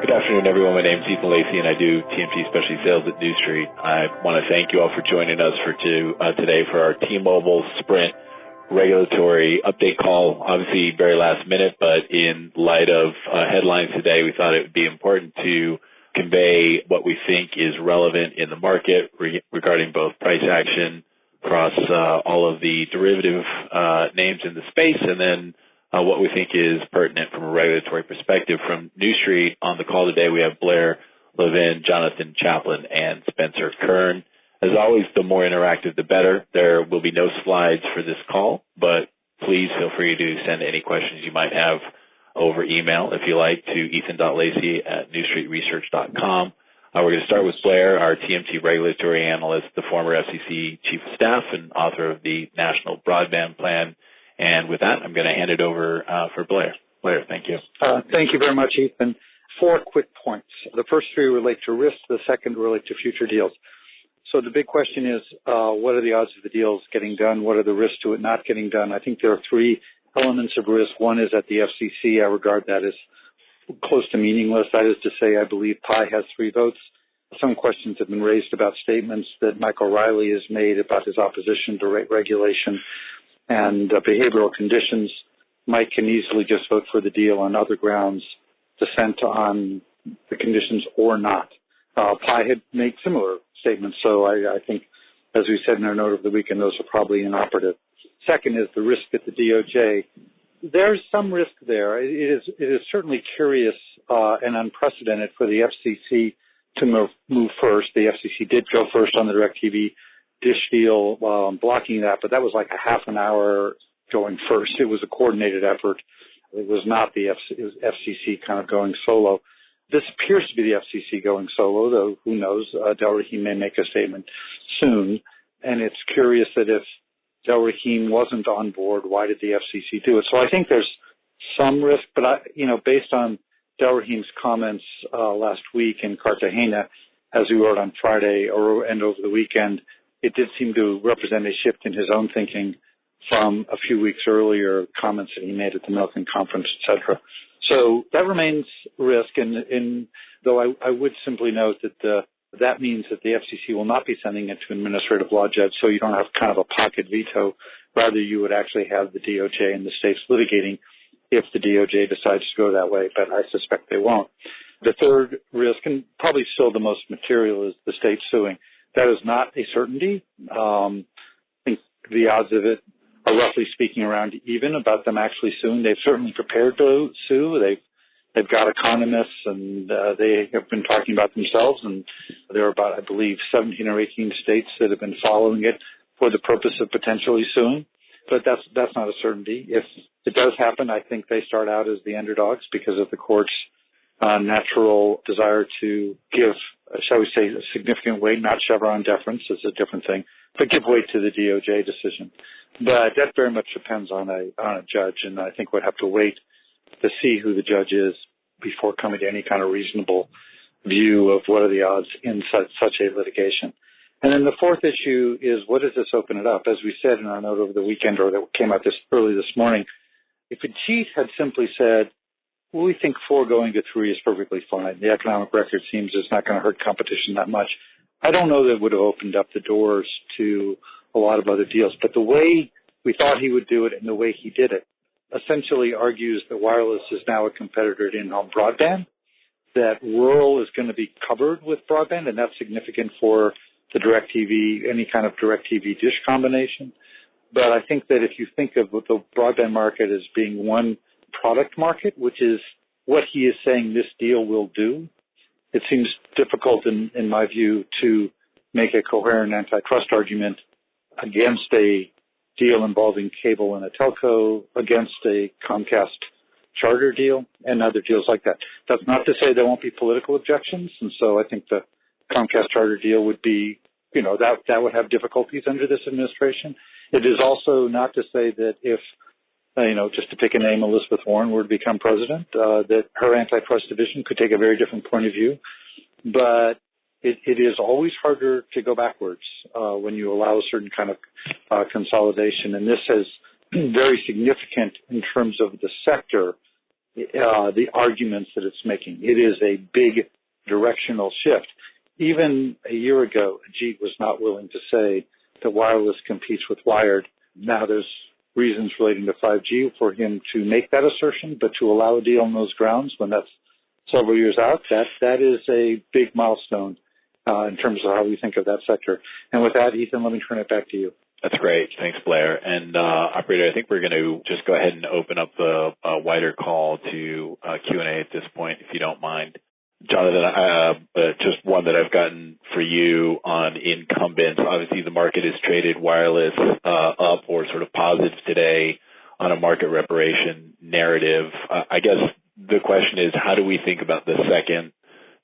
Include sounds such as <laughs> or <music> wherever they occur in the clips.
Good afternoon, everyone. My name is Ethan Lacey, and I do TMT Specialty Sales at New Street. I want to thank you all for joining us for uh, today for our T-Mobile Sprint regulatory update call. Obviously, very last minute, but in light of uh, headlines today, we thought it would be important to convey what we think is relevant in the market re- regarding both price action across uh, all of the derivative uh, names in the space, and then uh, what we think is pertinent from a regulatory perspective. From New Street on the call today, we have Blair Levin, Jonathan Chaplin, and Spencer Kurn. As always, the more interactive, the better. There will be no slides for this call, but please feel free to send any questions you might have over email, if you like, to ethan.lacey at newstreetresearch.com. Uh, we're going to start with Blair, our TMT regulatory analyst, the former FCC chief of staff and author of the National Broadband Plan and with that, I'm going to hand it over uh, for Blair. Blair, thank you. Uh, thank you very much, Ethan. Four quick points. The first three relate to risk. The second relate to future deals. So the big question is, uh, what are the odds of the deals getting done? What are the risks to it not getting done? I think there are three elements of risk. One is at the FCC. I regard that as close to meaningless. That is to say, I believe Pai has three votes. Some questions have been raised about statements that Mike O'Rielly has made about his opposition to re- regulation and uh, behavioral conditions, Mike can easily just vote for the deal on other grounds, dissent on the conditions or not. Uh, Pai had made similar statements, so I, I think, as we said in our note of the weekend, those are probably inoperative. Second is the risk at the DOJ. There's some risk there. It is, it is certainly curious uh, and unprecedented for the FCC to move, move first. The FCC did go first on the DirecTV Dish deal while I'm blocking that, but that was like a half an hour going first. It was a coordinated effort. It was not the FC, FCC kind of going solo. This appears to be the FCC going solo, though who knows? Uh, Delrahim may make a statement soon. And it's curious that if Delrahim wasn't on board, why did the FCC do it? So I think there's some risk, but I, you know, based on Delrahim's comments uh, last week in Cartagena, as we wrote on Friday or and over the weekend, it did seem to represent a shift in his own thinking from a few weeks earlier comments that he made at the Milken conference, etc. So that remains risk, and, and though I, I, would simply note that the, that means that the FCC will not be sending it to an administrative law judge, so you don't have kind of a pocket veto. Rather, you would actually have the DOJ and the states litigating if the DOJ decides to go that way, but I suspect they won't. The third risk, and probably still the most material, is the state suing. That is not a certainty. Um, I think the odds of it are roughly speaking around even about them actually suing. They've certainly prepared to sue. They've they've got economists and uh, they have been talking about themselves. And there are about, I believe, 17 or 18 states that have been following it for the purpose of potentially suing. But that's that's not a certainty. If it does happen, I think they start out as the underdogs because of the court's uh, natural desire to give Uh, shall we say, a significant weight, not Chevron deference is a different thing, but give weight to the DOJ decision. But that very much depends on a, on a judge, and I think we'd have to wait to see who the judge is before coming to any kind of reasonable view of what are the odds in such, such a litigation. And then the fourth issue is what does this open it up? As we said in our note over the weekend, or that came out this early this morning, if the chief had simply said, we think four going to three is perfectly fine. The economic record seems it's not going to hurt competition that much. I don't know that it would have opened up the doors to a lot of other deals, but the way we thought he would do it and the way he did it essentially argues that wireless is now a competitor to in-home broadband, that rural is going to be covered with broadband, and that's significant for the DirecTV, any kind of DirecTV dish combination. But I think that if you think of the broadband market as being one product market, which is what he is saying this deal will do. It seems difficult, in, in my view, to make a coherent antitrust argument against a deal involving cable and a telco, against a Comcast charter deal, and other deals like that. That's not to say there won't be political objections, and so I think the Comcast charter deal would be, you know, that that would have difficulties under this administration. It is also not to say that if uh, you know, just to pick a name, Elizabeth Warren were to become president, uh, that her antitrust division could take a very different point of view. But it, it is always harder to go backwards uh, when you allow a certain kind of uh, consolidation, and this is <clears throat> very significant in terms of the sector uh, the arguments that it's making. It is a big directional shift. Even a year ago, Ajit was not willing to say that wireless competes with wired. Now there's reasons relating to 5G for him to make that assertion, but to allow a deal on those grounds when that's several years out, that that is a big milestone uh, in terms of how we think of that sector. And with that, Ethan, let me turn it back to you. That's great. Thanks, Blair. And uh, operator, I think we're going to just go ahead and open up the uh, wider call to uh, Q&A at this point, if you don't mind. Jonathan, uh, uh, just one that I've gotten for you on incumbents. Obviously, the market has traded wireless uh, up or sort of positive today on a market reparation narrative. I guess the question is, how do we think about the second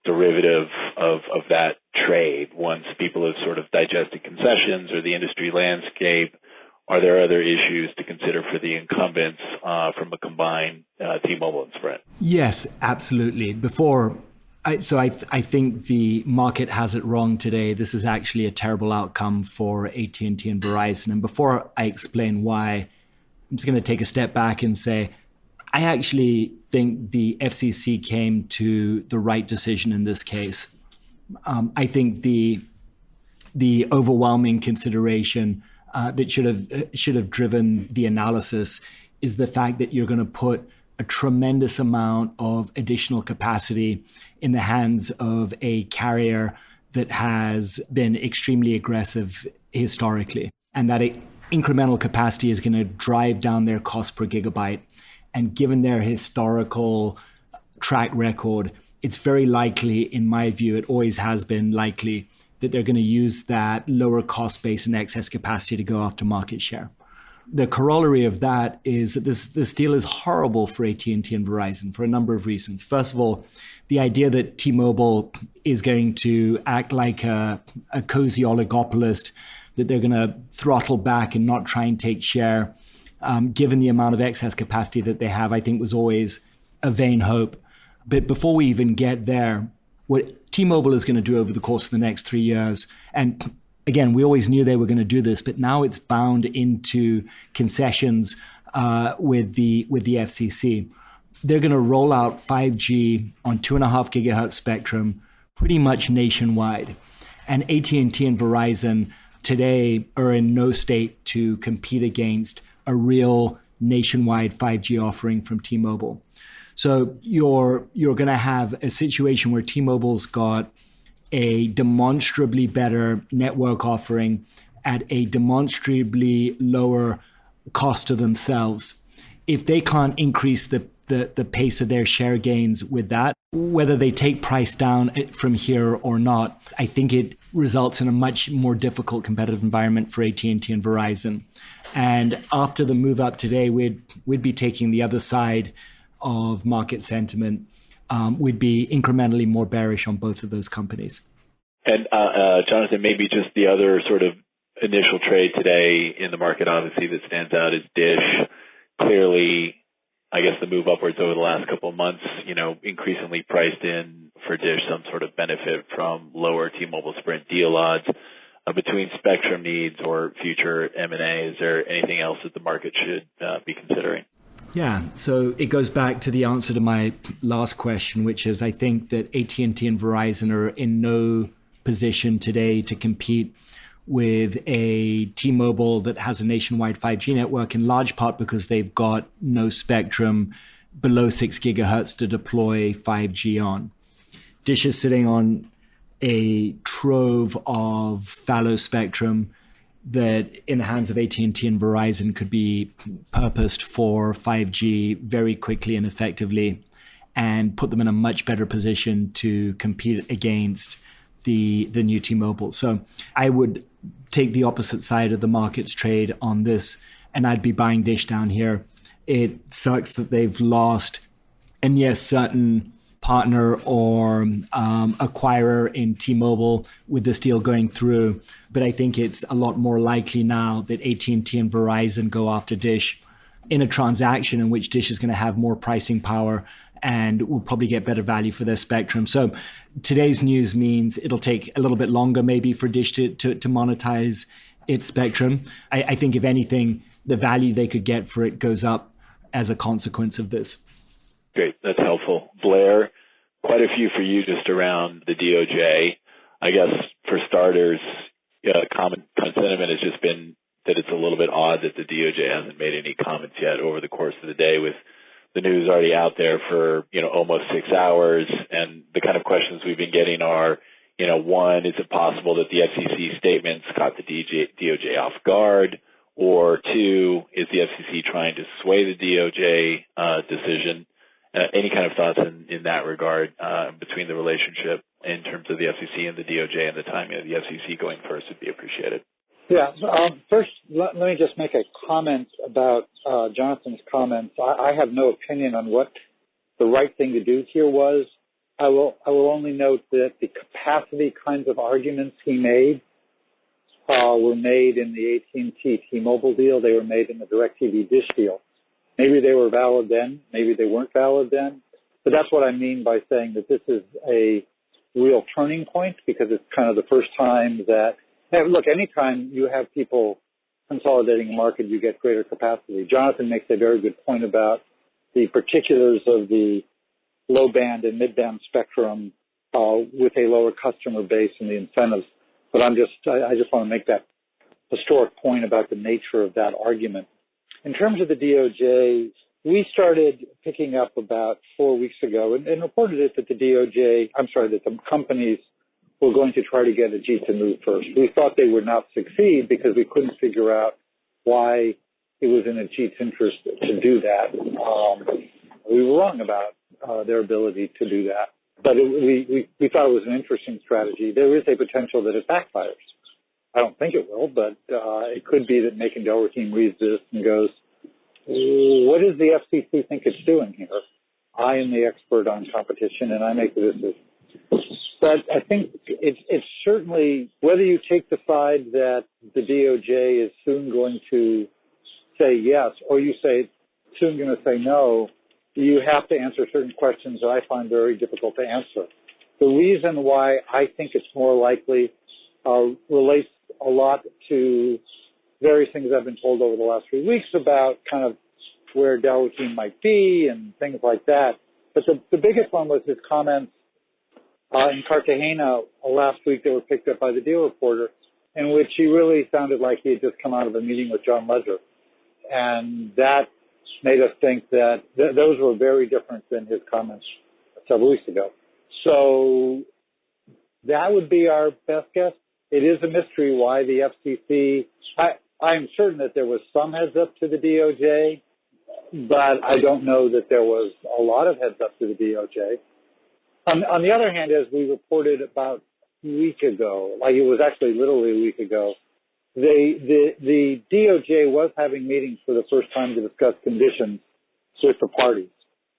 derivative of, of that trade once people have sort of digested concessions or the industry landscape? Are there other issues to consider for the incumbents uh, from a combined uh, T-Mobile and Sprint? Yes, absolutely. Before, I, so I, th- I think the market has it wrong today. This is actually a terrible outcome for AT&T and Verizon. And before I explain why, I'm just going to take a step back and say I actually think the FCC came to the right decision in this case. Um, I think the the overwhelming consideration uh, that should have should have driven the analysis is the fact that you're going to put a tremendous amount of additional capacity in the hands of a carrier that has been extremely aggressive historically, and that incremental capacity is going to drive down their cost per gigabyte and given their historical track record, it's very likely, in my view, it always has been likely that they're going to use that lower cost base and excess capacity to go after market share. The corollary of that is that this, this deal is horrible for AT&T and Verizon for a number of reasons. First of all, the idea that T-Mobile is going to act like a, a cozy oligopolist, that they're going to throttle back and not try and take share, um, given the amount of excess capacity that they have, I think was always a vain hope. But before we even get there, what T-Mobile is going to do over the course of the next three years, and again, we always knew they were going to do this, but now it's bound into concessions uh, with the with the FCC. They're going to roll out 5G on two and a half gigahertz spectrum, pretty much nationwide, and AT&T and Verizon today are in no state to compete against a real nationwide 5G offering from T-Mobile. So you're you're going to have a situation where T-Mobile's got a demonstrably better network offering at a demonstrably lower cost to themselves. If they can't increase the the, the pace of their share gains with that, whether they take price down eh, from here or not, I think it results in a much more difficult competitive environment for AT&T and Verizon. And after the move up today, we'd we'd be taking the other side of market sentiment. Um, we'd be incrementally more bearish on both of those companies. And uh, uh, Jonathan, maybe just the other sort of initial trade today in the market, obviously that stands out is Dish. Clearly, I guess the move upwards over the last couple of months, you know, increasingly priced in for Dish some sort of benefit from lower T-Mobile Sprint deal odds. Uh, between spectrum needs or future M&A? Is there anything else that the market should uh, be considering? Yeah, so it goes back to the answer to my last question, which is I think that AT&T and Verizon are in no position today to compete with a T-Mobile that has a nationwide 5G network in large part because they've got no spectrum below 6 gigahertz to deploy 5G on. Dish is sitting on a trove of fallow spectrum that in the hands of AT&T and Verizon could be purposed for 5G very quickly and effectively and put them in a much better position to compete against the the new T-Mobile. So I would take the opposite side of the market's trade on this and I'd be buying Dish down here. It sucks that they've lost and yes certain partner or um, acquirer in T-Mobile with this deal going through. But I think it's a lot more likely now that AT&T and Verizon go after Dish in a transaction in which Dish is going to have more pricing power and will probably get better value for their spectrum. So today's news means it'll take a little bit longer maybe for Dish to, to, to monetize its spectrum. I, I think if anything, the value they could get for it goes up as a consequence of this. Great, that's helpful. Blair, quite a few for you just around the DOJ. I guess for starters, common, common sentiment has just been that it's a little bit odd that the DOJ hasn't made any comments yet over the course of the day with the news already out there for, you know, almost six hours. And the kind of questions we've been getting are, you know, one, is it possible that the FCC statements caught the DJ, DOJ off guard? Or two, is the FCC trying to sway the DOJ uh, decision? Uh, any kind of thoughts in, that regard uh, between the relationship in terms of the FCC and the DOJ and the timing of the FCC going first would be appreciated. Yeah. Um, first, let, let, me just make a comment about uh, Jonathan's comments. I, I, have no opinion on what the right thing to do here was. I will I will only note that the capacity kinds of arguments he made uh, were made in the AT&T T-Mobile deal. They were made in the DirecTV Dish deal. Maybe they were valid then. Maybe they weren't valid then. But that's what I mean by saying that this is a real turning point because it's kind of the first time that look, anytime you have people consolidating a market, you get greater capacity. Jonathan makes a very good point about the particulars of the low band and mid band spectrum uh, with a lower customer base and the incentives. But I'm just, I, I just want to make that historic point about the nature of that argument. In terms of the DOJ, we started picking up about four weeks ago and, and reported it that the DOJ, I'm sorry, that the companies were going to try to get Ajit to move first. We thought they would not succeed because we couldn't figure out why it was in Ajit's interest to do that. Um, we were wrong about uh, their ability to do that, but it, we, we, we thought it was an interesting strategy. There is a potential that it backfires. I don't think it will, but uh, it could be that Makan Delrahim reads this and goes, "What does the FCC think it's doing here?" I am the expert on competition, and I make the decision. But I think it's, it's certainly whether you take the side that the DOJ is soon going to say yes, or you say soon going to say no, you have to answer certain questions that I find very difficult to answer. The reason why I think it's more likely uh, relates a lot to various things I've been told over the last few weeks about kind of where Delrahim might be and things like that. But the, the biggest one was his comments uh, in Cartagena last week that were picked up by the deal reporter, in which he really sounded like he had just come out of a meeting with John Legere. And that made us think that th- those were very different than his comments several weeks ago. So that would be our best guess. It is a mystery why the FCC. I, I'm certain that there was some heads up to the DOJ, but I don't know that there was a lot of heads up to the DOJ. On, on the other hand, as we reported about a week ago, like it was actually literally a week ago, they, the, the DOJ was having meetings for the first time to discuss conditions with the parties.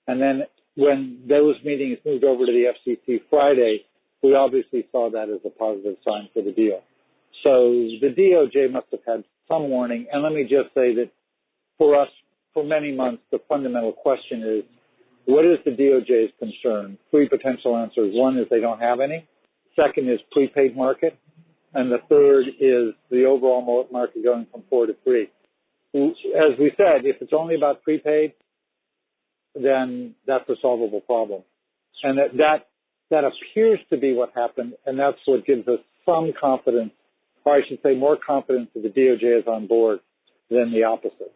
And then when those meetings moved over to the FCC Friday, we obviously saw that as a positive sign for the deal. So the DOJ must have had some warning. And let me just say that for us, for many months, the fundamental question is, what is the DOJ's concern? Three potential answers. One is they don't have any. Second is prepaid market. And the third is the overall market going from four to three. As we said, if it's only about prepaid, then that's a solvable problem. And that, that, that appears to be what happened, and that's what gives us some confidence, or I should say more confidence that the DOJ is on board than the opposite.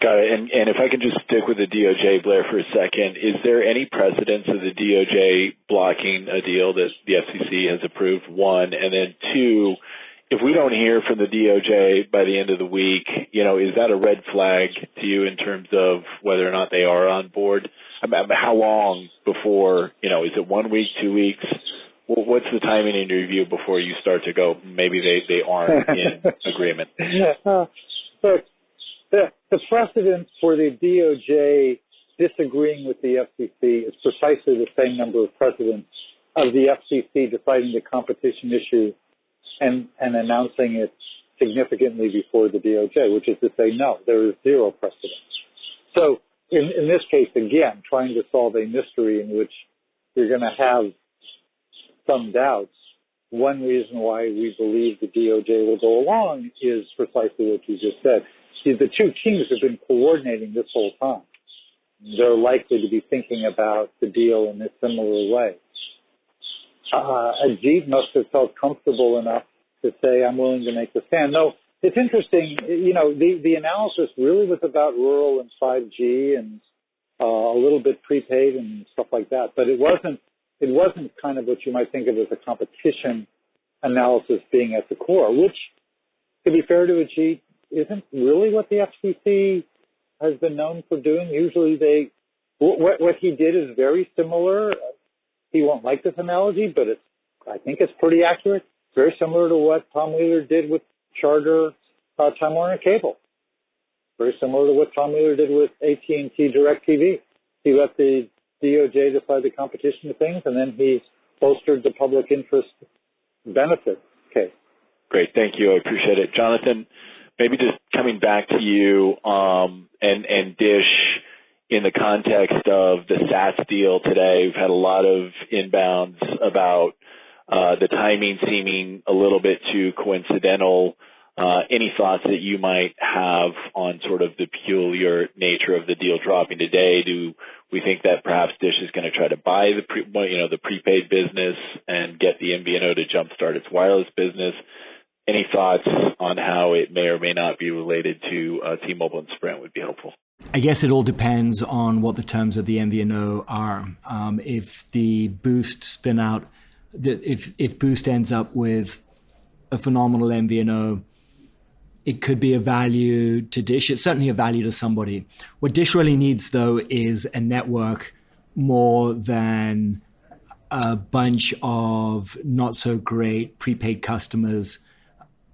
Got it. And, and if I can just stick with the DOJ, Blair, for a second, is there any precedence of the DOJ blocking a deal that the FCC has approved? One, and then two, if we don't hear from the DOJ by the end of the week, you know, is that a red flag to you in terms of whether or not they are on board? How long before, you know, is it one week, two weeks? What's the timing in your view before you start to go, maybe they, they aren't in <laughs> agreement? Uh, look, the, the precedent for the DOJ disagreeing with the FCC is precisely the same number of precedents of the FCC deciding the competition issue and, and announcing it significantly before the DOJ, which is to say, no, there is zero precedent. So in, in this case, again, trying to solve a mystery in which you're going to have some doubts, one reason why we believe the DOJ will go along is precisely what you just said. See, the two teams have been coordinating this whole time. they're likely to be thinking about the deal in a similar way. Uh, must have felt comfortable enough to say, I'm willing to make the stand. No, it's interesting. You know, the, the analysis really was about rural and 5G and uh, a little bit prepaid and stuff like that, but it wasn't, it wasn't kind of what you might think of as a competition analysis being at the core, which, to be fair to Ajit, isn't really what the FCC has been known for doing. Usually they, what, what he did is very similar. He won't like this analogy, but it's, I think it's pretty accurate. Very similar to what Tom Wheeler did with Charter, uh, Time Warner Cable. Very similar to what Tom Wheeler did with AT&T DirecTV. He let the DOJ decide the competition of things, and then he bolstered the public interest benefit case. Great, thank you. I appreciate it, Jonathan. Maybe just coming back to you um, and and Dish in the context of the SATS deal today. We've had a lot of inbounds about uh, the timing seeming a little bit too coincidental. Uh, any thoughts that you might have on sort of the peculiar nature of the deal dropping today? Do we think that perhaps Dish is going to try to buy the pre, you know the prepaid business and get the MVNO to jumpstart its wireless business? Any thoughts on how it may or may not be related to uh, T-Mobile and Sprint would be helpful. I guess it all depends on what the terms of the MVNO are. Um, if the Boost spin out if if Boost ends up with a phenomenal MVNO, it could be a value to Dish. It's certainly a value to somebody. What Dish really needs, though, is a network more than a bunch of not so great prepaid customers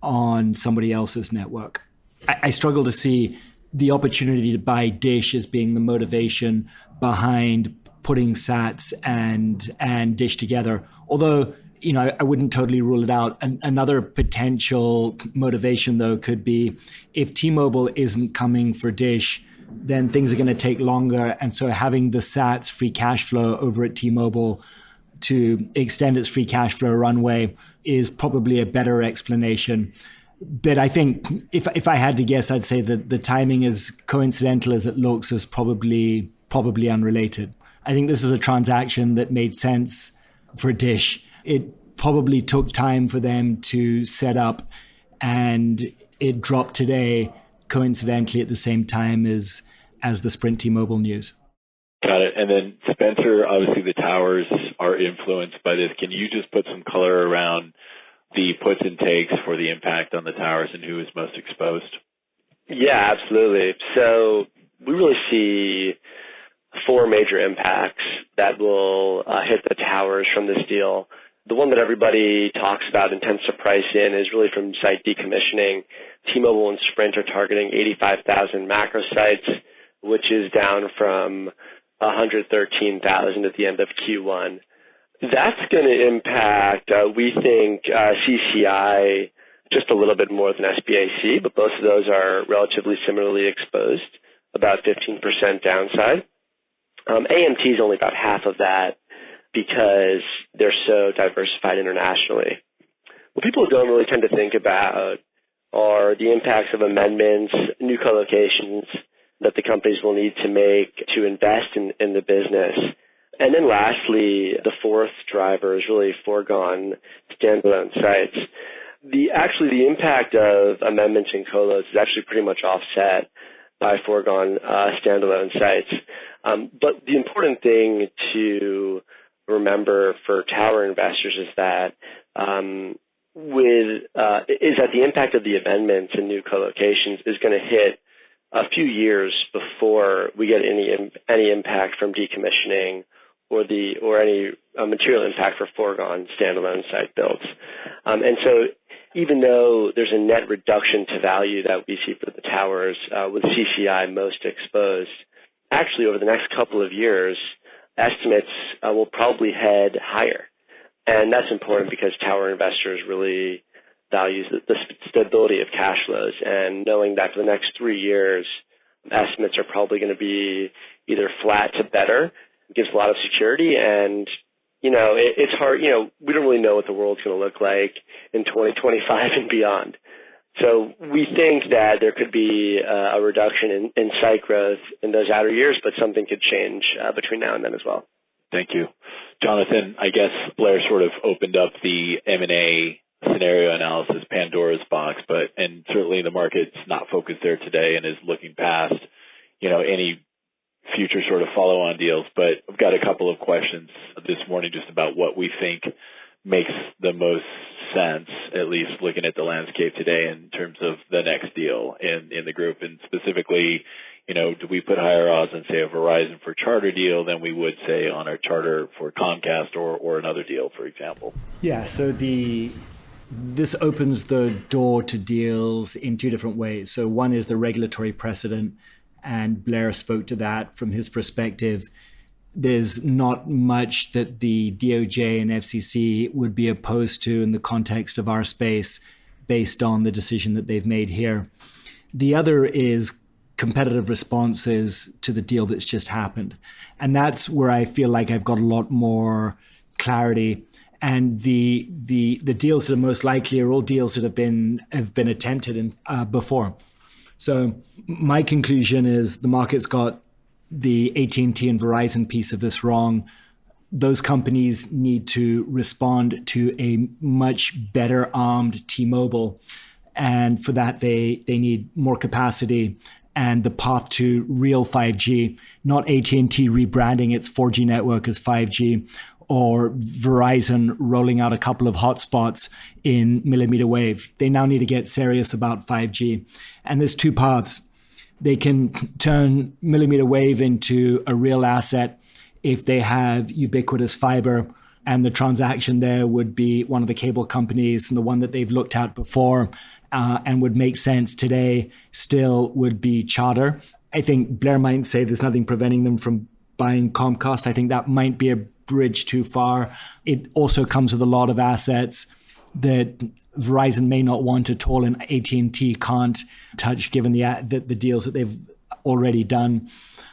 on somebody else's network. I, I struggle to see the opportunity to buy Dish as being the motivation behind putting Sats and and Dish together. Although you know, I wouldn't totally rule it out. An- another potential motivation, though, could be if T-Mobile isn't coming for Dish, then things are going to take longer, and so having the Sats free cash flow over at T-Mobile to extend its free cash flow runway is probably a better explanation. But I think if if I had to guess, I'd say that the timing, is coincidental as it looks, is probably probably unrelated. I think this is a transaction that made sense for Dish. It probably took time for them to set up, and it dropped today, coincidentally at the same time as as the Sprint T-Mobile news. Got it. And then Spencer, obviously the towers are influenced by this. Can you just put some color around the puts and takes for the impact on the towers and who is most exposed? Yeah, absolutely. So we really see four major impacts that will uh, hit the towers from this deal. The one that everybody talks about and tends to price in is really from site decommissioning. T-Mobile and Sprint are targeting 85,000 macro sites, which is down from 113,000 at the end of Q1. That's going to impact, uh, we think, uh, CCI just a little bit more than SBAC, but both of those are relatively similarly exposed, about 15% downside. Um, AMT is only about half of that because they're so diversified internationally. What people don't really tend to think about are the impacts of amendments, new co-locations that the companies will need to make to invest in, in the business. And then lastly, the fourth driver is really foregone standalone sites. The actually the impact of amendments and colos is actually pretty much offset by foregone uh, standalone sites. Um, but the important thing to remember for tower investors is that um, with uh, is that the impact of the amendments and new co-locations is going to hit a few years before we get any any impact from decommissioning or the or any uh, material impact for foregone standalone site builds. Um, and so even though there's a net reduction to value that we see for the towers uh, with CCI most exposed, actually over the next couple of years, estimates uh, will probably head higher. And that's important because tower investors really value the, the stability of cash flows and knowing that for the next three years, estimates are probably going to be either flat to better, gives a lot of security and you know, it, it's hard, you know, we don't really know what the world's going to look like in 2025 and beyond. So we think that there could be uh, a reduction in, in site growth in those outer years, but something could change uh, between now and then as well. Thank you. Jonathan, I guess Blair sort of opened up the M&A scenario analysis Pandora's box, but and certainly the market's not focused there today and is looking past, you know, any future sort of follow-on deals. But I've got a couple of questions this morning just about what we think makes the most sense, at least looking at the landscape today in terms of the next deal in, in the group and specifically, you know, do we put higher odds on say a Verizon for charter deal than we would say on a charter for Comcast or, or another deal, for example? Yeah, so the this opens the door to deals in two different ways. So one is the regulatory precedent, and Blair spoke to that from his perspective there's not much that the DOJ and FCC would be opposed to in the context of our space based on the decision that they've made here. The other is competitive responses to the deal that's just happened. And that's where I feel like I've got a lot more clarity. And the the the deals that are most likely are all deals that have been have been attempted in, uh, before. So my conclusion is the market's got the AT&T and Verizon piece of this wrong, those companies need to respond to a much better armed T-Mobile, and for that they they need more capacity and the path to real 5G, not AT&T rebranding its 4G network as 5G or Verizon rolling out a couple of hotspots in millimeter wave. They now need to get serious about 5G. And there's two paths they can turn millimeter wave into a real asset if they have ubiquitous fiber. And the transaction there would be one of the cable companies and the one that they've looked at before uh, and would make sense today still would be Charter. I think Blair might say there's nothing preventing them from buying Comcast. I think that might be a bridge too far. It also comes with a lot of assets that Verizon may not want at all, and AT and T can't touch, given the, the the deals that they've already done.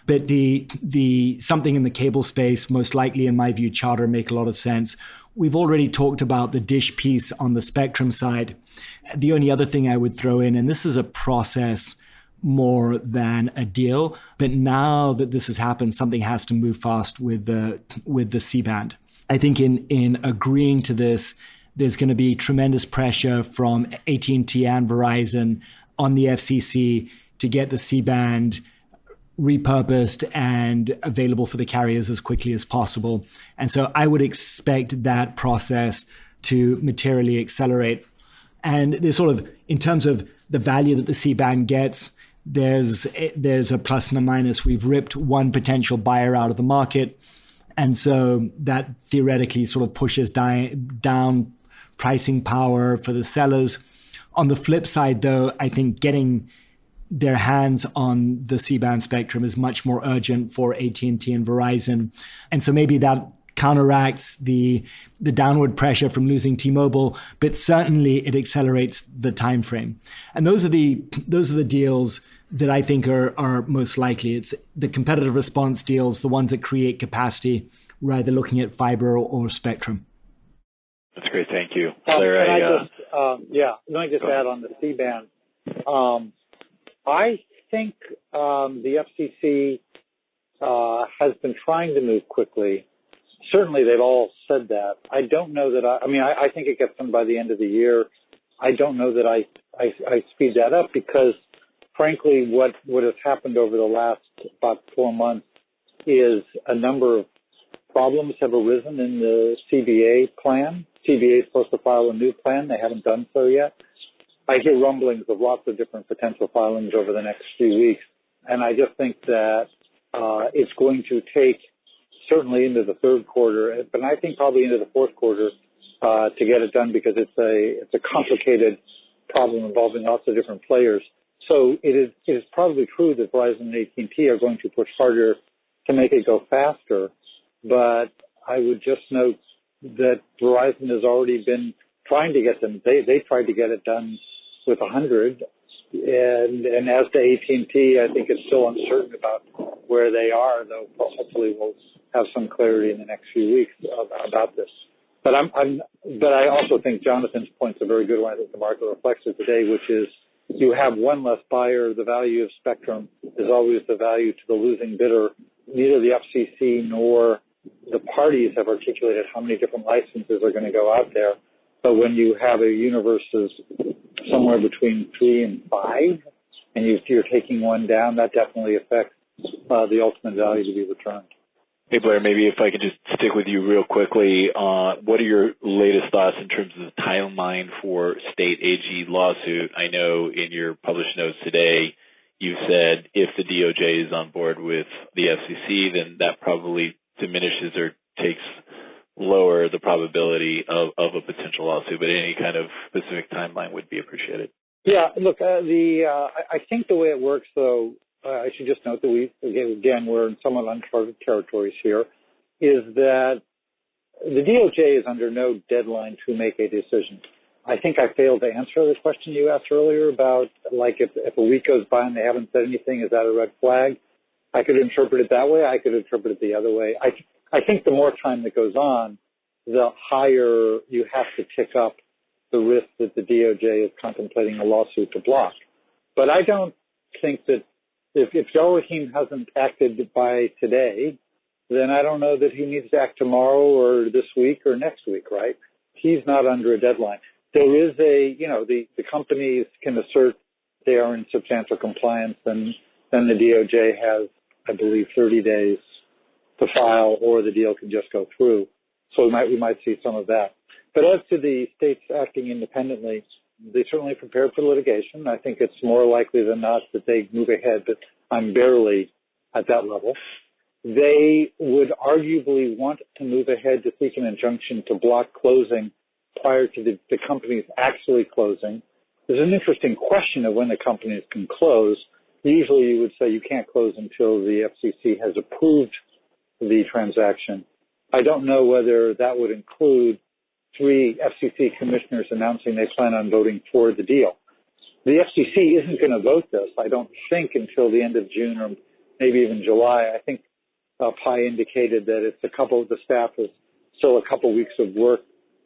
But the the something in the cable space, most likely, in my view, Charter make a lot of sense. We've already talked about the dish piece on the spectrum side. The only other thing I would throw in, and this is a process more than a deal, but now that this has happened, something has to move fast with the with the C band. I think in in agreeing to this, there's going to be tremendous pressure from AT&T and Verizon on the FCC to get the C-band repurposed and available for the carriers as quickly as possible. And so I would expect that process to materially accelerate. And there's sort of, in terms of the value that the C-band gets, there's eh, there's a plus and a minus. We've ripped one potential buyer out of the market, and so that theoretically sort of pushes down, down pricing power for the sellers. On the flip side, though, I think getting their hands on the C-band spectrum is much more urgent for AT&T and Verizon, and so maybe that counteracts the the downward pressure from losing T-Mobile, but certainly it accelerates the time frame. And those are the those are the deals that I think are are most likely. It's the competitive response deals, the ones that create capacity, rather looking at fiber or, or spectrum. That's great. Thank you. Um, Blair, I, I just, um, yeah, let me just add on the C-band. Um, I think um, the FCC uh, has been trying to move quickly. Certainly, they've all said that. I don't know that I, I mean, I, I think it gets done by the end of the year. I don't know that I, I, I speed that up because, frankly, what, what has happened over the last about four months is a number of problems have arisen in the CBA plan CBA is supposed to file a new plan. They haven't done so yet. I hear rumblings of lots of different potential filings over the next few weeks. And I just think that uh, it's going to take certainly into the third quarter, but I think probably into the fourth quarter uh, to get it done because it's a it's a complicated problem involving lots of different players. So it is it is probably true that Verizon and AT&T are going to push harder to make it go faster. But I would just note that Verizon has already been trying to get them. They they tried to get it done with hundred, and and and as to AT&T, I think it's still uncertain about where they are. Though hopefully we'll have some clarity in the next few weeks about this. But I'm, I'm, but I also think Jonathan's point's a very good one. I think the market reflects it today, which is you have one less buyer. The value of spectrum is always the value to the losing bidder. Neither the FCC nor the parties have articulated how many different licenses are going to go out there. But when you have a universe of somewhere between three and five, and you, are taking one down, that definitely affects uh, the ultimate value to be returned. Hey Blair, maybe if I could just stick with you real quickly. Uh, what are your latest thoughts in terms of the timeline for state AG lawsuit? I know in your published notes today, you said if the DOJ is on board with the FCC, then that probably diminishes or takes lower the probability of, of a potential lawsuit. But any kind of specific timeline would be appreciated. Yeah, look, uh, the uh, I think the way it works, though, Uh, I should just note that we again we're in somewhat uncharted territories here. Is that the DOJ is under no deadline to make a decision. I think I failed to answer the question you asked earlier about like if, if a week goes by and they haven't said anything, is that a red flag? I could interpret it that way. I could interpret it the other way. I I think the more time that goes on, the higher you have to tick up the risk that the DOJ is contemplating a lawsuit to block. But I don't think that if, if Joe Rahim hasn't acted by today, then I don't know that he needs to act tomorrow or this week or next week, right? He's not under a deadline. There is a, you know, the, the companies can assert they are in substantial compliance and then the DOJ has, I believe, 30 days to file or the deal can just go through. So we might, we might see some of that. But as to the states acting independently, they certainly prepared for litigation. I think it's more likely than not that they move ahead, but I'm barely at that level. They would arguably want to move ahead to seek an injunction to block closing prior to the, the companies actually closing. There's an interesting question of when the companies can close. Usually you would say you can't close until the FCC has approved the transaction. I don't know whether that would include three FCC commissioners announcing they plan on voting for the deal. The FCC isn't going to vote this, I don't think, until the end of June or maybe even July. I think uh, Pai indicated that it's a couple of the staff is still a couple weeks of work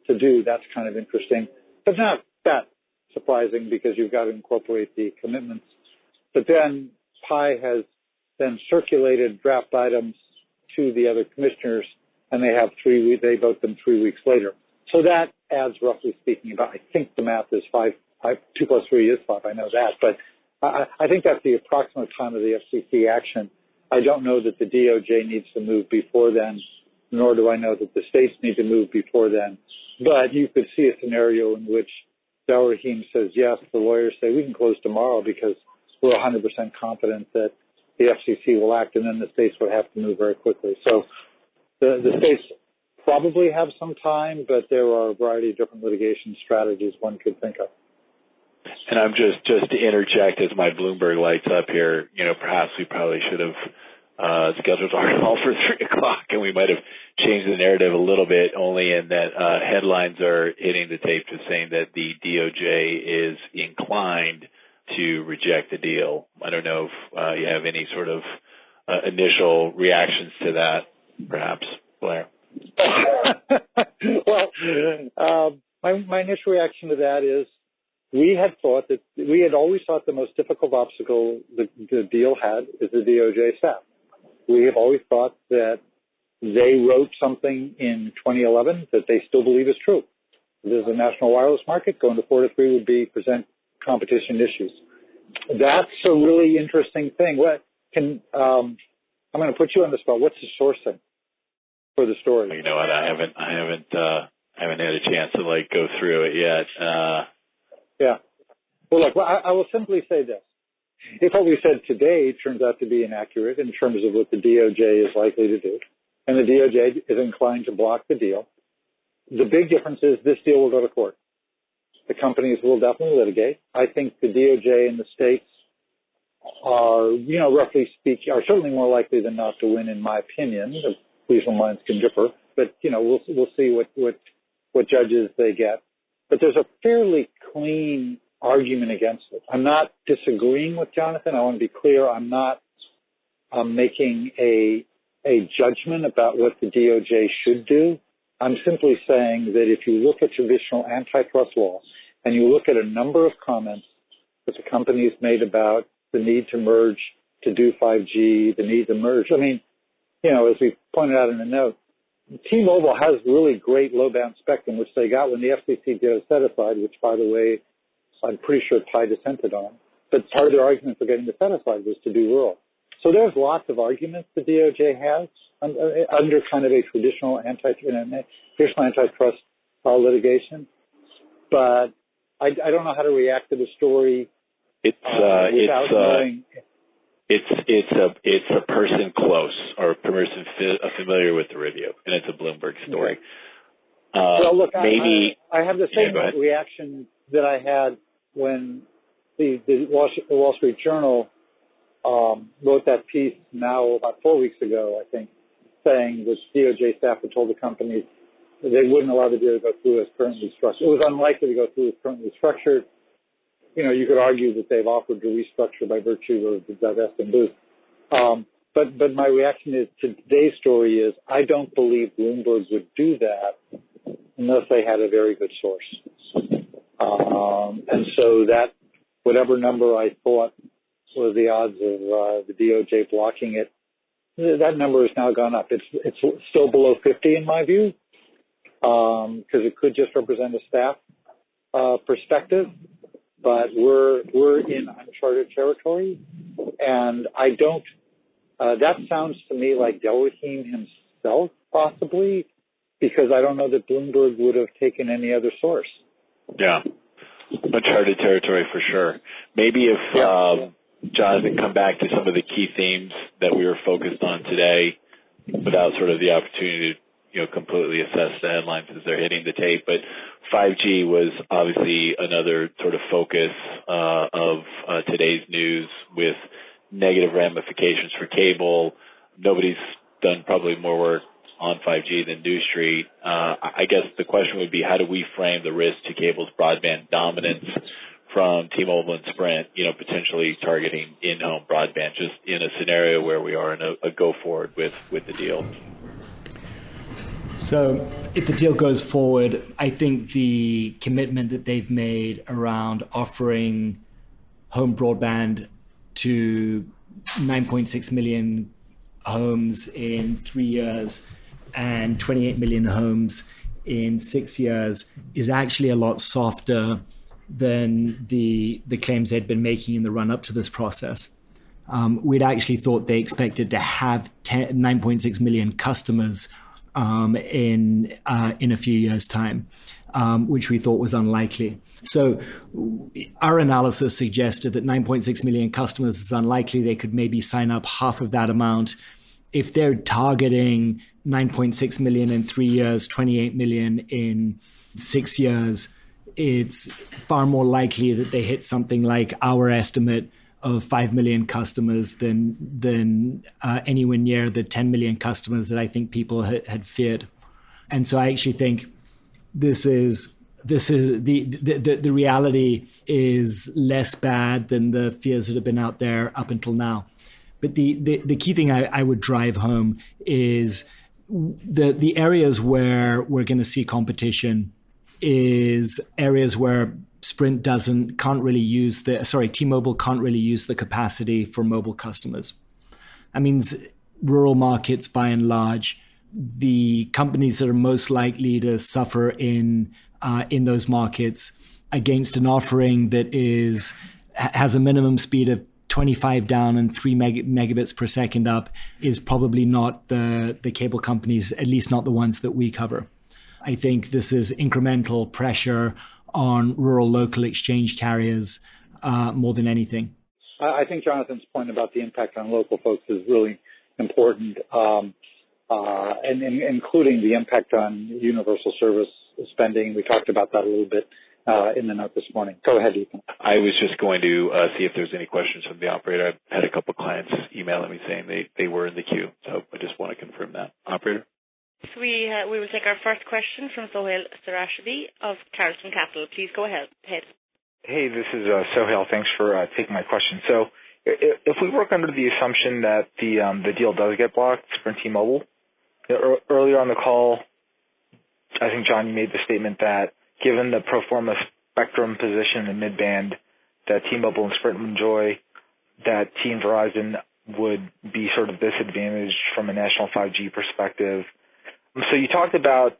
to do. That's kind of interesting, but not that surprising because you've got to incorporate the commitments. But then Pai has then circulated draft items to the other commissioners, and they have three. They vote them three weeks later. So that adds, roughly speaking, about, I think the math is five, two plus three is five, I know that, but I, I think that's the approximate time of the FCC action. I don't know that the DOJ needs to move before then, nor do I know that the states need to move before then. But you could see a scenario in which Rahim says yes, the lawyers say we can close tomorrow because we're 100% confident that the FCC will act, and then the states would have to move very quickly. So the, the states probably have some time, but there are a variety of different litigation strategies one could think of. And I'm just just to interject as my Bloomberg lights up here. You know, perhaps we probably should have uh, scheduled our <laughs> call for three o'clock, and we might have changed the narrative a little bit. Only in that uh, headlines are hitting the tape just saying that the DOJ is inclined to reject the deal. I don't know if uh, you have any sort of uh, initial reactions to that, perhaps, Blair. <laughs> well, um, my, my initial reaction to that is we had thought that we had always thought the most difficult obstacle the, the deal had is the DOJ staff. We have always thought that they wrote something in 2011 that they still believe is true. There's a national wireless market. Going to four to three would be present competition issues. That's a really interesting thing. What can um, I'm going to put you on the spot. What's the sourcing? For the story? You know what? I haven't, I haven't, uh, I haven't had a chance to like go through it yet. Uh, yeah. Well, look, I, I will simply say this. If what we said today turns out to be inaccurate in terms of what the DOJ is likely to do, and the DOJ is inclined to block the deal, the big difference is this deal will go to court. The companies will definitely litigate. I think the DOJ and the states are, you know, roughly speaking, are certainly more likely than not to win, in my opinion reasonable minds can differ, but you know we'll we'll see what what what judges they get. But there's a fairly clean argument against it. I'm not disagreeing with Jonathan. I want to be clear. I'm not um, making a a judgment about what the DOJ should do. I'm simply saying that if you look at traditional antitrust law and you look at a number of comments that the companies made about the need to merge to do 5G, the need to merge. I mean, you know, as we pointed out in the note, T-Mobile has really great low-band spectrum, which they got when the FCC did a set aside, which, by the way, I'm pretty sure Pai dissented on. But part of their argument for getting the set aside was to do rural. So there's lots of arguments the DOJ has under kind of a traditional anti traditional antitrust uh, litigation, but I, I, don't know how to react to the story. It's uh, uh, it's uh, it's it's a it's a person close or a person fi- familiar with the review, and it's a Bloomberg story. Uh, well, look, maybe I, I, have the same yeah, reaction that I had when the the Wall, the Wall Street Journal um, wrote that piece now about four weeks ago, I think, saying that DOJ staff had told the companies that they wouldn't allow the deal to go through as currently structured. It was unlikely to go through as currently structured you know, you could argue that they've offered to restructure by virtue of the divest and Boost. Um, but but my reaction is to today's story is I don't believe Bloomberg would do that unless they had a very good source. Um, and so that whatever number I thought was the odds of uh, the DOJ blocking it, that number has now gone up. It's it's still below 50 in my view because um, it could just represent a staff uh, perspective but we're we're in uncharted territory, and I don't. Uh, that sounds to me like Delrahim himself, possibly, because I don't know that Bloomberg would have taken any other source. Yeah, uncharted territory for sure. Maybe if yeah. um, Jonathan come back to some of the key themes that we were focused on today, without sort of the opportunity to you know completely assess the headlines as they're hitting the tape, but 5G was obviously another sort of focus uh, of uh, today's news with negative ramifications for cable. Nobody's done probably more work on 5G than New Street. Uh, I guess the question would be how do we frame the risk to cable's broadband dominance from T-Mobile and Sprint, you know, potentially targeting in-home broadband just in a scenario where we are in a, a go forward with, with the deal? So, if the deal goes forward, I think the commitment that they've made around offering home broadband to 9.6 million homes in three years and 28 million homes in six years is actually a lot softer than the the claims they'd been making in the run up to this process. Um, we'd actually thought they expected to have 10, 9.6 million customers um, in uh, in a few years' time, um, which we thought was unlikely. So our analysis suggested that 9.6 million customers is unlikely. They could maybe sign up half of that amount. If they're targeting 9.6 million in three years, 28 million in six years, it's far more likely that they hit something like our estimate of 5 million customers than than uh, anywhere near the 10 million customers that I think people had, had feared. And so I actually think this is this is the, the the reality is less bad than the fears that have been out there up until now. But the the, the key thing I, I would drive home is the the areas where we're going to see competition is areas where Sprint doesn't can't really use the sorry T-Mobile can't really use the capacity for mobile customers. That means rural markets by and large, the companies that are most likely to suffer in uh, in those markets against an offering that is has a minimum speed of 25 down and 3 meg- megabits per second up is probably not the the cable companies at least not the ones that we cover. I think this is incremental pressure on rural local exchange carriers uh, more than anything. I think Jonathan's point about the impact on local folks is really important, um, uh, and, and, including the impact on universal service spending. We talked about that a little bit uh, in the note this morning. Go ahead, Ethan. I was just going to uh, see if there's any questions from the operator. I had a couple clients emailing me saying they, they were in the queue, so I just want to confirm that. Operator? So we uh, will take our first question from Sohail Sarashabi of Carlton Capital. Please go ahead. Hey, this is uh, Sohail. Thanks for uh, taking my question. So, if we work under the assumption that the um, the deal does get blocked, Sprint T-Mobile, earlier on the call, I think John, you made the statement that given the pro forma spectrum position in mid-band that T-Mobile and Sprint enjoy, that T and Verizon would be sort of disadvantaged from a national 5G perspective. So you talked about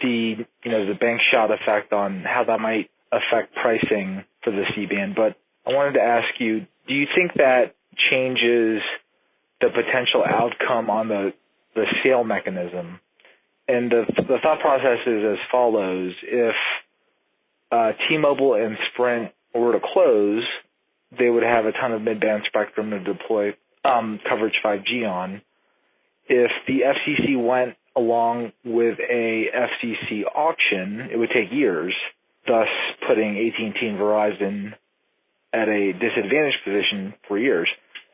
the you know the bank shot effect on how that might affect pricing for the C band, but I wanted to ask you, do you think that changes the potential outcome on the the sale mechanism? And the the thought process is as follows: if uh, T-Mobile and Sprint were to close, they would have a ton of mid-band spectrum to deploy um, coverage 5G on. If the FCC went along with a FCC auction, it would take years, thus putting AT&T and Verizon at a disadvantaged position for years.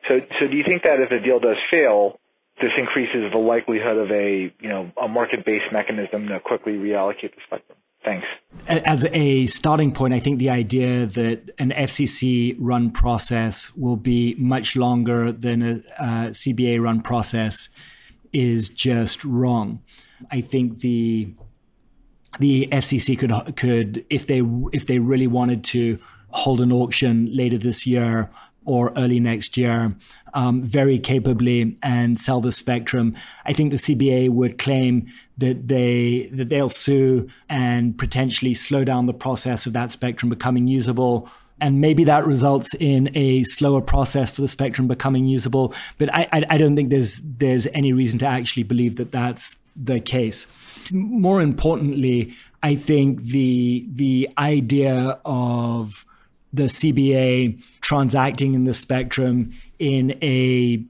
So, so do you think that if the deal does fail, this increases the likelihood of a you know a market-based mechanism to quickly reallocate the spectrum? Thanks. As a starting point, I think the idea that an FCC run process will be much longer than a, a CBA run process is just wrong. I think the the FCC could could if they if they really wanted to hold an auction later this year or early next year um, very capably and sell the spectrum. I think the CBA would claim that they that they'll sue and potentially slow down the process of that spectrum becoming usable and maybe that results in a slower process for the spectrum becoming usable. But I, I, I don't think there's there's any reason to actually believe that that's the case. More importantly, I think the the idea of the CBA transacting in the spectrum in a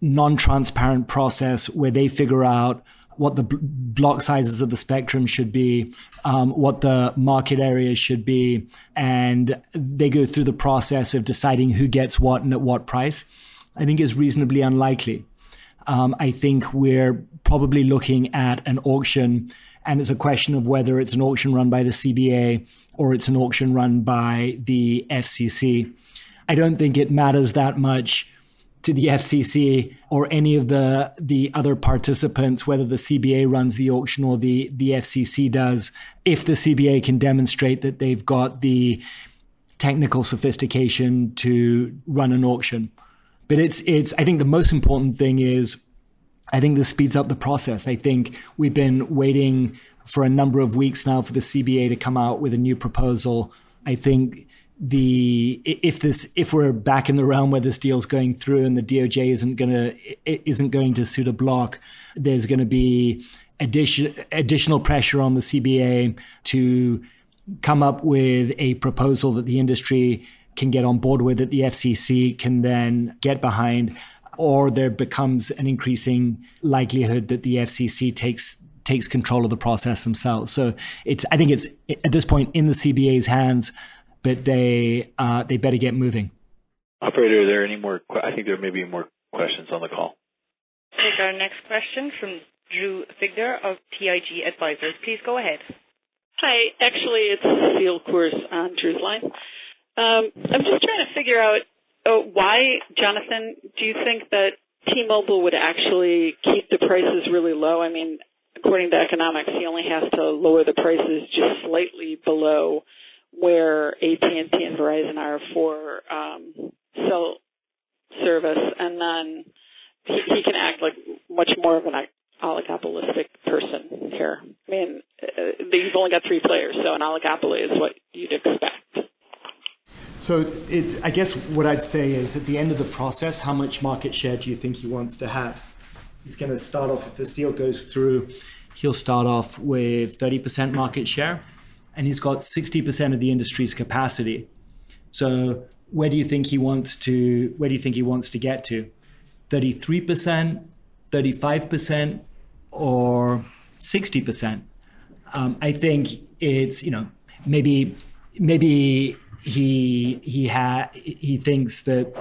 non-transparent process where they figure out what the block sizes of the spectrum should be, um, what the market areas should be, and they go through the process of deciding who gets what and at what price, I think is reasonably unlikely. Um, I think we're probably looking at an auction, and it's a question of whether it's an auction run by the CBA or it's an auction run by the FCC. I don't think it matters that much to the FCC or any of the the other participants, whether the CBA runs the auction or the the FCC does, if the CBA can demonstrate that they've got the technical sophistication to run an auction. But it's it's I think the most important thing is I think this speeds up the process. I think we've been waiting for a number of weeks now for the CBA to come out with a new proposal. I think the if this if we're back in the realm where this deal's going through and the DOJ isn't to isn't going to suit a block, there's going to be addition, additional pressure on the CBA to come up with a proposal that the industry can get on board with that the FCC can then get behind or there becomes an increasing likelihood that the FCC takes takes control of the process themselves. So it's I think it's at this point in the CBA's hands but they uh, they better get moving. Operator, are there any more? I think there may be more questions on the call. Take our next question from Drew Figdor of TIG Advisors. Please go ahead. Hi, actually, it's Cecile Course on Drew's line. Um, I'm just trying to figure out uh, why, Jonathan, do you think that T-Mobile would actually keep the prices really low? I mean, according to economics, he only has to lower the prices just slightly below where AT&T and Verizon are for um, cell service, and then he, he can act like much more of an oligopolistic person here. I mean, uh, you've only got three players, so an oligopoly is what you'd expect. So, it, I guess what I'd say is at the end of the process, how much market share do you think he wants to have? He's going to start off, if this deal goes through, he'll start off with 30% market share and he's got 60% of the industry's capacity. So where do you think he wants to where do you think he wants to get to? 33%, 35% or 60%? Um, I think it's, you know, maybe maybe he he ha- he thinks that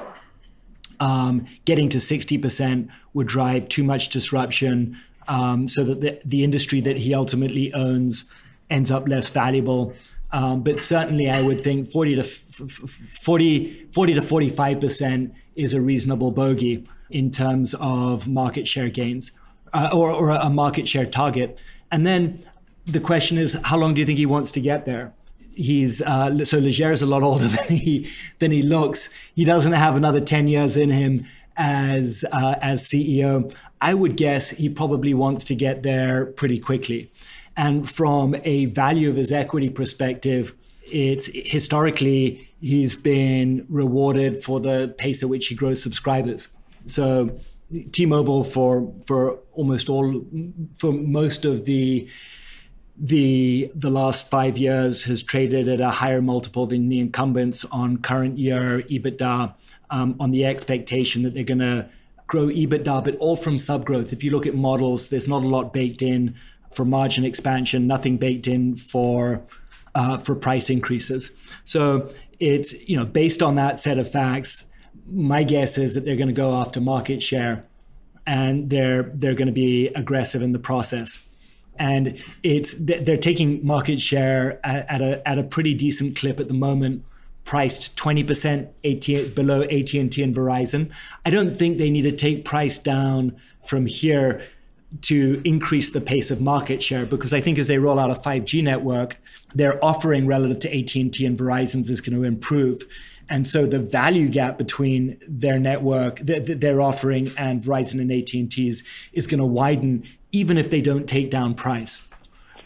um, getting to 60% would drive too much disruption um, so that the, the industry that he ultimately owns ends up less valuable. Um, but certainly, I would think 40 to 40, 40 to 45 percent is a reasonable bogey in terms of market share gains uh, or, or a market share target. And then the question is, how long do you think he wants to get there? He's uh, so Legere is a lot older <laughs> than he than he looks. He doesn't have another ten years in him as uh, as CEO. I would guess he probably wants to get there pretty quickly. And from a value of his equity perspective, it's historically he's been rewarded for the pace at which he grows subscribers. So T-Mobile for for almost all for most of the the the last five years has traded at a higher multiple than the incumbents on current year EBITDA um, on the expectation that they're going to grow EBITDA, but all from sub growth. If you look at models, there's not a lot baked in for margin expansion, nothing baked in for uh, for price increases. So it's you know based on that set of facts, my guess is that they're going to go after market share, and they're they're going to be aggressive in the process. And it's they're taking market share at, at a at a pretty decent clip at the moment priced 20% AT, below AT&T and Verizon. I don't think they need to take price down from here to increase the pace of market share because I think as they roll out a 5G network, their offering relative to AT&T and Verizon's is going to improve. And so the value gap between their network, their offering, and Verizon and AT&T's is going to widen, even if they don't take down price.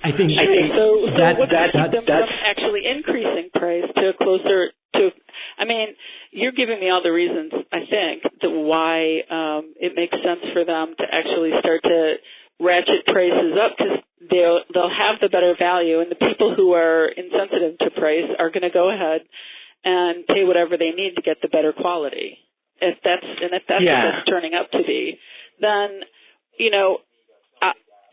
I think, I think so. so that, that, that's, that's actually increasing price to a closer to. I mean, you're giving me all the reasons I think that why um, it makes sense for them to actually start to ratchet prices up because they'll they'll have the better value, and the people who are insensitive to price are going to go ahead and pay whatever they need to get the better quality. If that's and if that's yeah. what it's turning up to be, then you know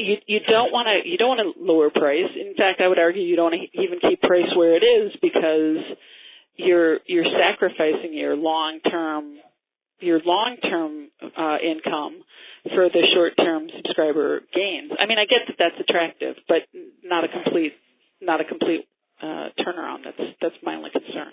you you don't want to you don't want to lower price. In fact, I would argue you don't want to even keep price where it is because you're you're sacrificing your long term your long term uh, income for the short term subscriber gains. I mean, I get that that's attractive, but not a complete not a complete uh, turnaround. That's that's my only concern.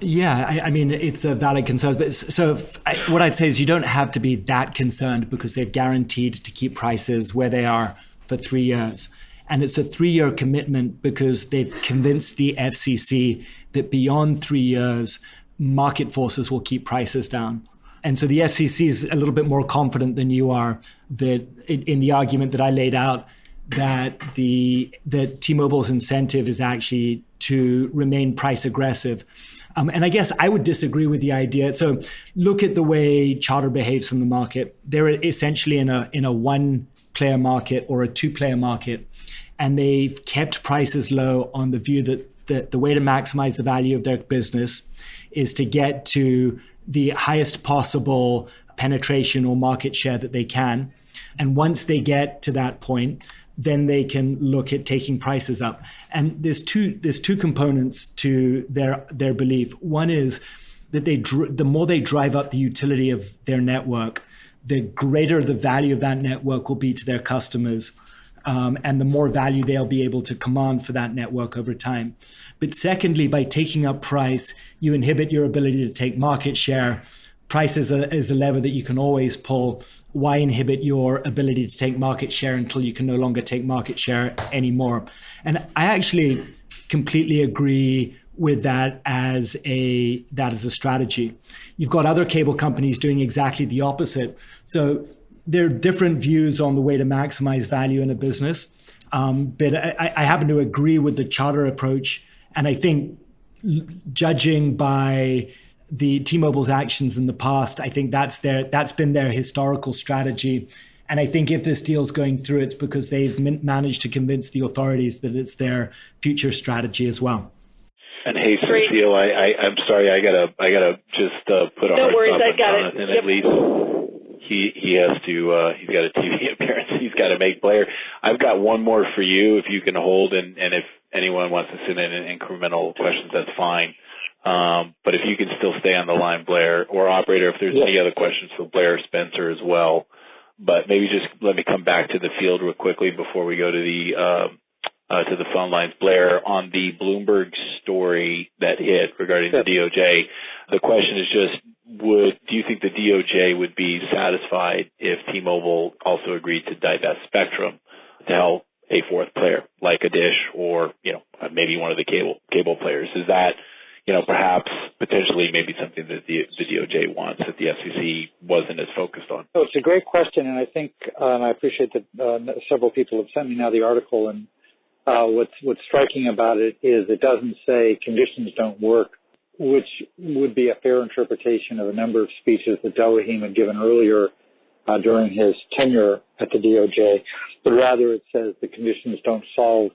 Yeah, I, I, mean it's a valid concern. But so I, what I'd say is you don't have to be that concerned because they've guaranteed to keep prices where they are for three years, and it's a three-year commitment because they've convinced the FCC that beyond three years, market forces will keep prices down. And so the FCC is a little bit more confident than you are that in, in the argument that I laid out that the that T-Mobile's incentive is actually to remain price aggressive. Um, and I guess I would disagree with the idea. So look at the way Charter behaves in the market. They're essentially in a in a one player market or a two player market, and they've kept prices low on the view that the, the way to maximize the value of their business is to get to the highest possible penetration or market share that they can. And once they get to that point, then they can look at taking prices up. And there's two there's two components to their their belief. One is that they the more they drive up the utility of their network, the greater the value of that network will be to their customers. Um, and the more value they'll be able to command for that network over time. But secondly, by taking up price, you inhibit your ability to take market share. Price is a, is a lever that you can always pull why inhibit your ability to take market share until you can no longer take market share anymore? And I actually completely agree with that as a that as a strategy. You've got other cable companies doing exactly the opposite. So there are different views on the way to maximize value in a business. Um, but I, I happen to agree with the Charter approach, and I think judging by the T-Mobile's actions in the past, I think that's their that's been their historical strategy. And I think if this deal's going through, it's because they've managed to convince the authorities that it's their future strategy as well. And hey, Cecile, I, I I'm sorry, I gotta I gotta just uh, put a no hard worries, stop I got on it. and yep. at least he he has to uh, he's got a TV <laughs> appearance he's got to make. Blair, I've got one more for you if you can hold, and and if anyone wants to send in incremental questions, that's fine. Um, but if you can still stay on the line, Blair, or operator, if there's yeah. any other questions for Blair Spencer as well. But maybe just let me come back to the field real quickly before we go to the uh, uh, to the phone lines. Blair, on the Bloomberg story that hit regarding the DOJ, the question is just: Would do you think the DOJ would be satisfied if T-Mobile also agreed to divest spectrum to help a fourth player like a Dish or you know maybe one of the cable cable players. Is that you know perhaps potentially maybe something that the, the DOJ wants that the FCC wasn't as focused on? So it's a great question, and I think and I appreciate that uh, several people have sent me now the article and. Uh, what's what's striking about it is it doesn't say conditions don't work, which would be a fair interpretation of a number of speeches that Delrahim had given earlier uh, during his tenure at the DOJ, but rather it says the conditions don't solve.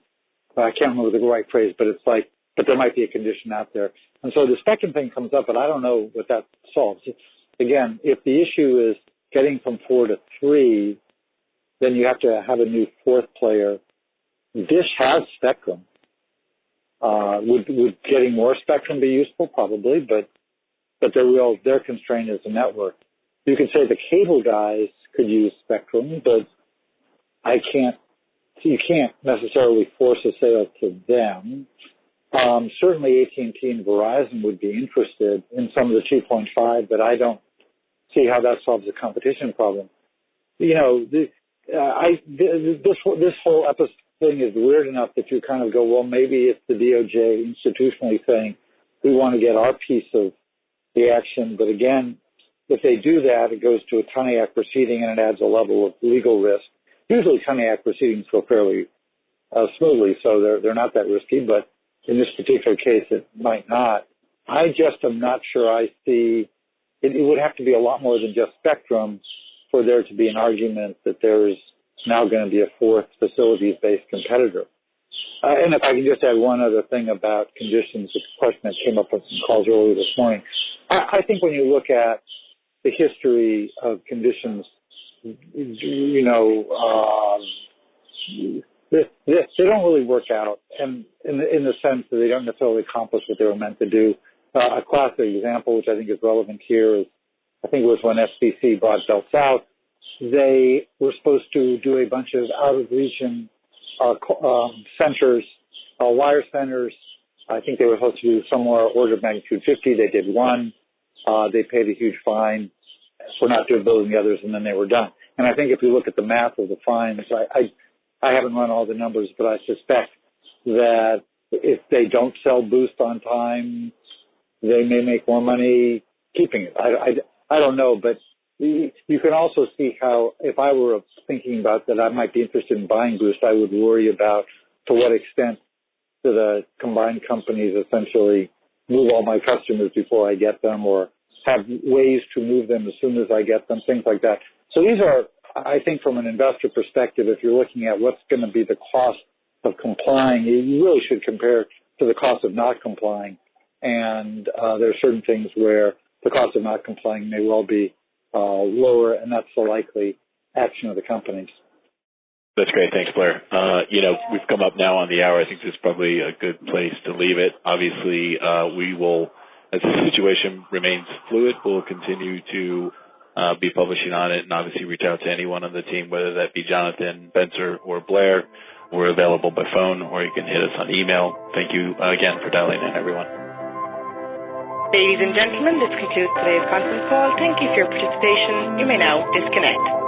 I can't remember the right phrase, but it's like, but there might be a condition out there. And so the spectrum thing comes up, but I don't know what that solves. Again, if the issue is getting from four to three, then you have to have a new fourth player. Dish has spectrum. Uh, would would getting more spectrum be useful? Probably, but but their real their constraint is the network you could say the cable guys could use Spectrum, but I can't. You can't necessarily force a sale to them. Um, certainly, AT&T and Verizon would be interested in some of the 2.5, but I don't see how that solves the competition problem. You know, the, uh, I this this whole episode thing is weird enough that you kind of go, well, maybe it's the DOJ institutionally saying we want to get our piece of the action, but again, if they do that, it goes to a Act proceeding and it adds a level of legal risk. Usually Act proceedings go fairly uh, smoothly, so they're, they're not that risky, but in this particular case, it might not. I just am not sure I see, it, it would have to be a lot more than just spectrum for there to be an argument that there is now going to be a fourth facilities-based competitor. Uh, and if I can just add one other thing about conditions, a question that came up on some calls earlier this morning. I, I think when you look at the history of conditions, you know, um, they, they don't really work out, and in the, in the sense that they don't necessarily accomplish what they were meant to do. Uh, a classic example, which I think is relevant here, is I think it was when FCC bought Bell South. They were supposed to do a bunch of out of region uh, um, centers, uh, wire centers. I think they were supposed to do somewhere order of magnitude 50. They did one. Uh, they paid a huge fine for not doing building the others, and then they were done. And I think if you look at the math of the fines, I, I, I haven't run all the numbers, but I suspect that if they don't sell Boost on time, they may make more money keeping it. I, I, I don't know, but you can also see how if I were thinking about that I might be interested in buying Boost, I would worry about to what extent do the combined companies essentially move all my customers before I get them or have ways to move them as soon as I get them, things like that. So these are, I think from an investor perspective, if you're looking at what's going to be the cost of complying, you really should compare to the cost of not complying. And uh, there are certain things where the cost of not complying may well be uh, lower, and that's the likely action of the companies. That's great. Thanks, Blair. Uh, you know, we've come up now on the hour. I think this is probably a good place to leave it. Obviously, uh, we will, as the situation remains fluid, we'll continue to uh, be publishing on it and obviously reach out to anyone on the team, whether that be Jonathan, Spencer, or Blair. We're available by phone or you can hit us on email. Thank you again for dialing in, everyone. Ladies and gentlemen, this concludes today's conference call. Thank you for your participation. You may now disconnect.